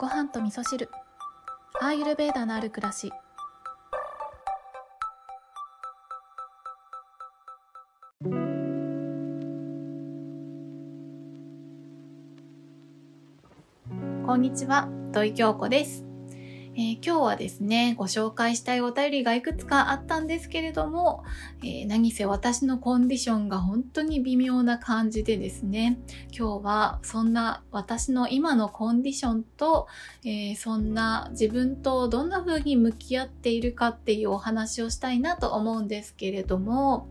ご飯と味噌汁。アーユルベーダのある暮らし。こんにちは。土井京子です。えー、今日はですね、ご紹介したいお便りがいくつかあったんですけれども、えー、何せ私のコンディションが本当に微妙な感じでですね、今日はそんな私の今のコンディションと、えー、そんな自分とどんな風に向き合っているかっていうお話をしたいなと思うんですけれども、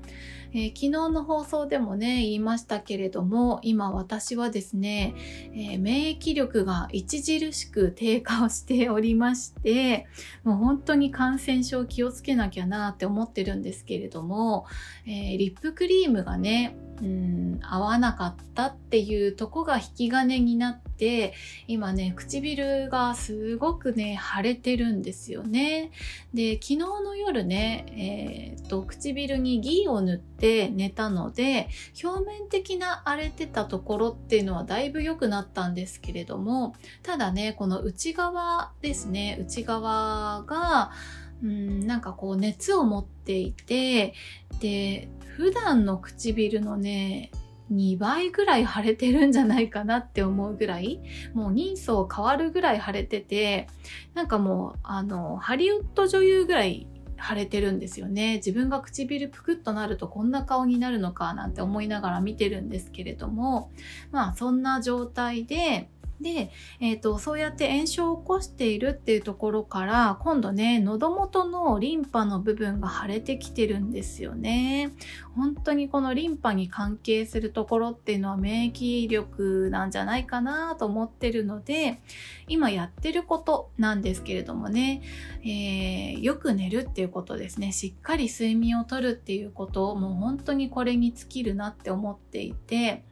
えー、昨日の放送でもね、言いましたけれども、今私はですね、えー、免疫力が著しく低下をしておりまして、もう本当に感染症気をつけなきゃなって思ってるんですけれども、えー、リップクリームがね、うん、合わなかったっていうとこが引き金になって、今ね、唇がすごくね、腫れてるんですよね。で、昨日の夜ね、えー、っと、唇にギーを塗って寝たので、表面的な荒れてたところっていうのはだいぶ良くなったんですけれども、ただね、この内側ですね、内側が、うん、なんかこう熱を持っていて、で、普段の唇のね、2倍ぐらい腫れてるんじゃないかなって思うぐらい、もう人相変わるぐらい腫れてて、なんかもう、あの、ハリウッド女優ぐらい腫れてるんですよね。自分が唇ぷくっとなるとこんな顔になるのかなんて思いながら見てるんですけれども、まあそんな状態で、で、えーと、そうやって炎症を起こしているっていうところから今度ね喉元のリンパの部分が腫れてきてるんですよね。本当にこのリンパに関係するところっていうのは免疫力なんじゃないかなと思ってるので今やってることなんですけれどもね、えー、よく寝るっていうことですね。しっかり睡眠をとるっていうことをもう本当にこれに尽きるなって思っていて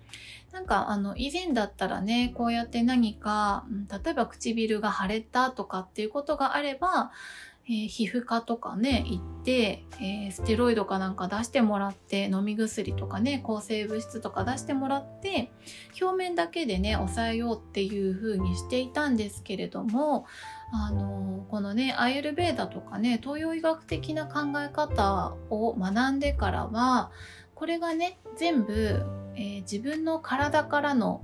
なんかあの以前だったらねこうやって何か、例えば唇が腫れたとかっていうことがあれば、えー、皮膚科とかね行って、えー、ステロイドかなんか出してもらって飲み薬とかね抗生物質とか出してもらって表面だけでね抑えようっていう風にしていたんですけれどもあのこのねアイルベーダとかね東洋医学的な考え方を学んでからはこれがね全部えー、自分の体からの、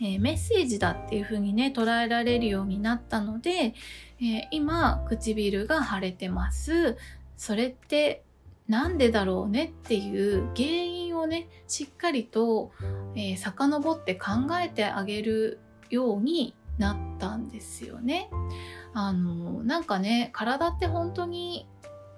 えー、メッセージだっていう風にね捉えられるようになったので、え、今唇が腫れてますそれってなんでだろうねっていう原因をねしっかりと、えー、遡って考えてあげるようになったんですよね。あのなんかね体って本当に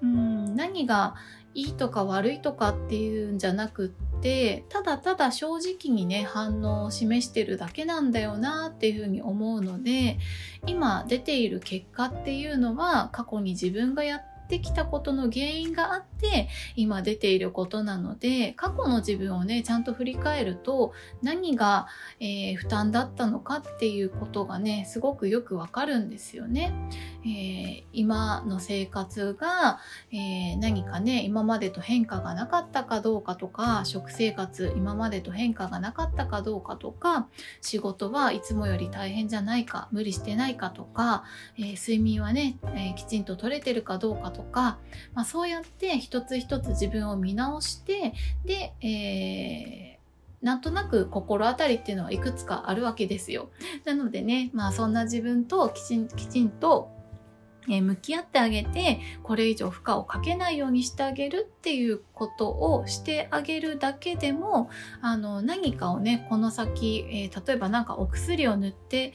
うん何がいいとか悪いとかっていうんじゃなくってただただ正直にね反応を示してるだけなんだよなっていうふうに思うので今出ている結果っていうのは過去に自分がやってってきたことの原因があって今出ていることなので過去の自分をねちゃんと振り返ると何が、えー、負担だったのかっていうことがねすごくよくわかるんですよね。えー、今の生活が、えー、何かね今までと変化がなかったかどうかとか食生活今までと変化がなかったかどうかとか仕事はいつもより大変じゃないか無理してないかとか、え睡眠はね、えきちんと取れてるかどうかととか、まあ、そうやって一つ一つ自分を見直してで、えー、なんとなく心当たりっていうのはいくつかあるわけですよ。なのでね、まあそんな自分ときちんきちんとえ向き合ってあげてこれ以上負荷をかけないようにしてあげるっていうことをしてあげるだけでもあの何かをねこの先、えー、例えば何かお薬を塗って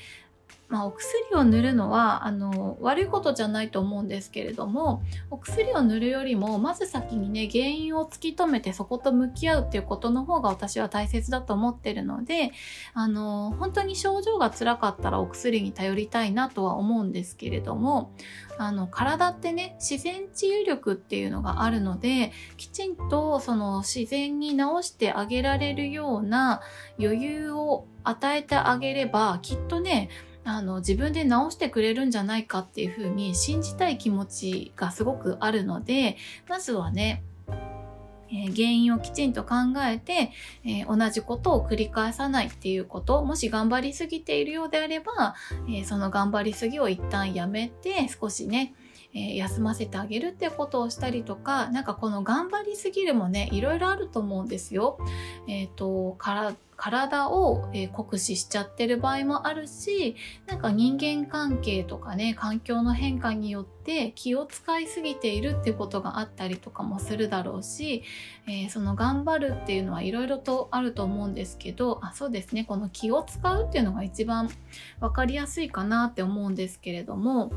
まあ、お薬を塗るのはあの悪いことじゃないと思うんですけれどもお薬を塗るよりもまず先にね原因を突き止めてそこと向き合うっていうことの方が私は大切だと思ってるのであの本当に症状が辛かったらお薬に頼りたいなとは思うんですけれどもあの体ってね自然治癒力っていうのがあるのできちんとその自然に治してあげられるような余裕を与えてあげればきっとねあの自分で直してくれるんじゃないかっていうふうに信じたい気持ちがすごくあるのでまずはねえ、原因をきちんと考えて、えー、同じことを繰り返さないっていうこともし頑張りすぎているようであれば、えー、その頑張りすぎを一旦やめて少しねえー、休ませてあげるってことをしたりとかなんかこの頑張りすぎるもねいろいろあると思うんですよ。え、ー、とから体を、えー、酷使しちゃってる場合もあるしなんか人間関係とかね環境の変化によって気を使いすぎているってことがあったりとかもするだろうし、えー、その頑張るっていうのはいろいろとあると思うんですけどあそうですねこの気を使うっていうのが一番分かりやすいかなって思うんですけれども。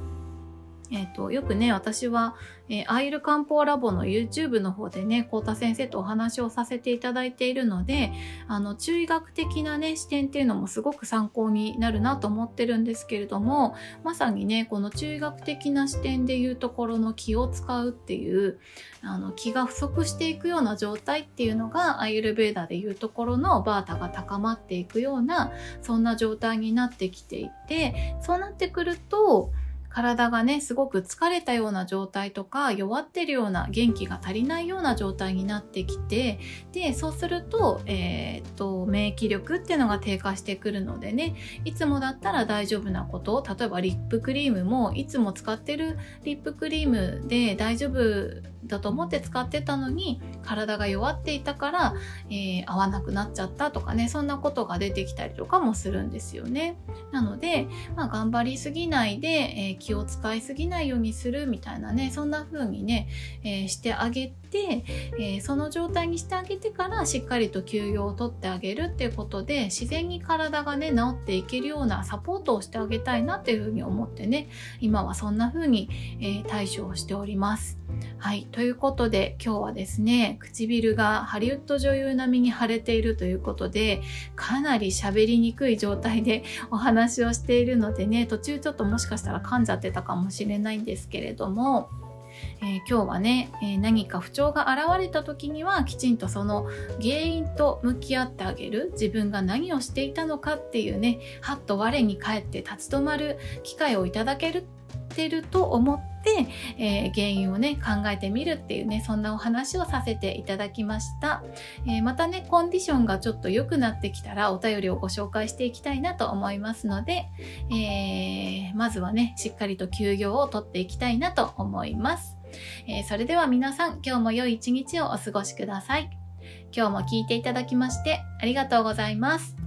えーと、よくね私は、えー、アイル漢方ラボの YouTube の方でね幸田先生とお話をさせていただいているのであの中医学的なね視点っていうのもすごく参考になるなと思ってるんですけれどもまさにねこの中医学的な視点でいうところの気を使うっていうあの気が不足していくような状態っていうのがアイルベーダでいうところのバータが高まっていくようなそんな状態になってきていてそうなってくると体がねすごく疲れたような状態とか弱ってるような元気が足りないような状態になってきてでそうすると,、えー、っと免疫力っていうのが低下してくるのでねいつもだったら大丈夫なこと例えばリップクリームもいつも使ってるリップクリームで大丈夫だと思って使ってたのに体が弱っていたから、えー、合わなくなっちゃったとかねそんなことが出てきたりとかもするんですよね。なので、まあ、頑張りすぎないで、えー、気を使いすぎないようにするみたいなねそんな風にね、えー、してあげて、えその状態にしてあげてからしっかりと休養をとってあげるっていうことで自然に体がね治っていけるようなサポートをしてあげたいなっていう風に思ってね今はそんな風に、え対処をしております。はい。ということで、今日はですね、唇がハリウッド女優並みに腫れているということで、かなり喋りにくい状態でお話をしているのでね、途中ちょっともしかしたら噛んじゃってたかもしれないんですけれども、えー、今日はね、えー、何か不調が現れた時にはきちんとその原因と向き合ってあげる自分が何をしていたのかっていうねはっと我に返って立ち止まる機会をいただけるてると思って、えー、原因をね考えてみるっていうねそんなお話をさせていただきました、えー、またねコンディションがちょっと良くなってきたらお便りをご紹介していきたいなと思いますので、えー、まずはねしっかりと休業をとっていきたいなと思います、えそれでは皆さん今日も良い一日をお過ごしください。今日も聞いていただきましてありがとうございます。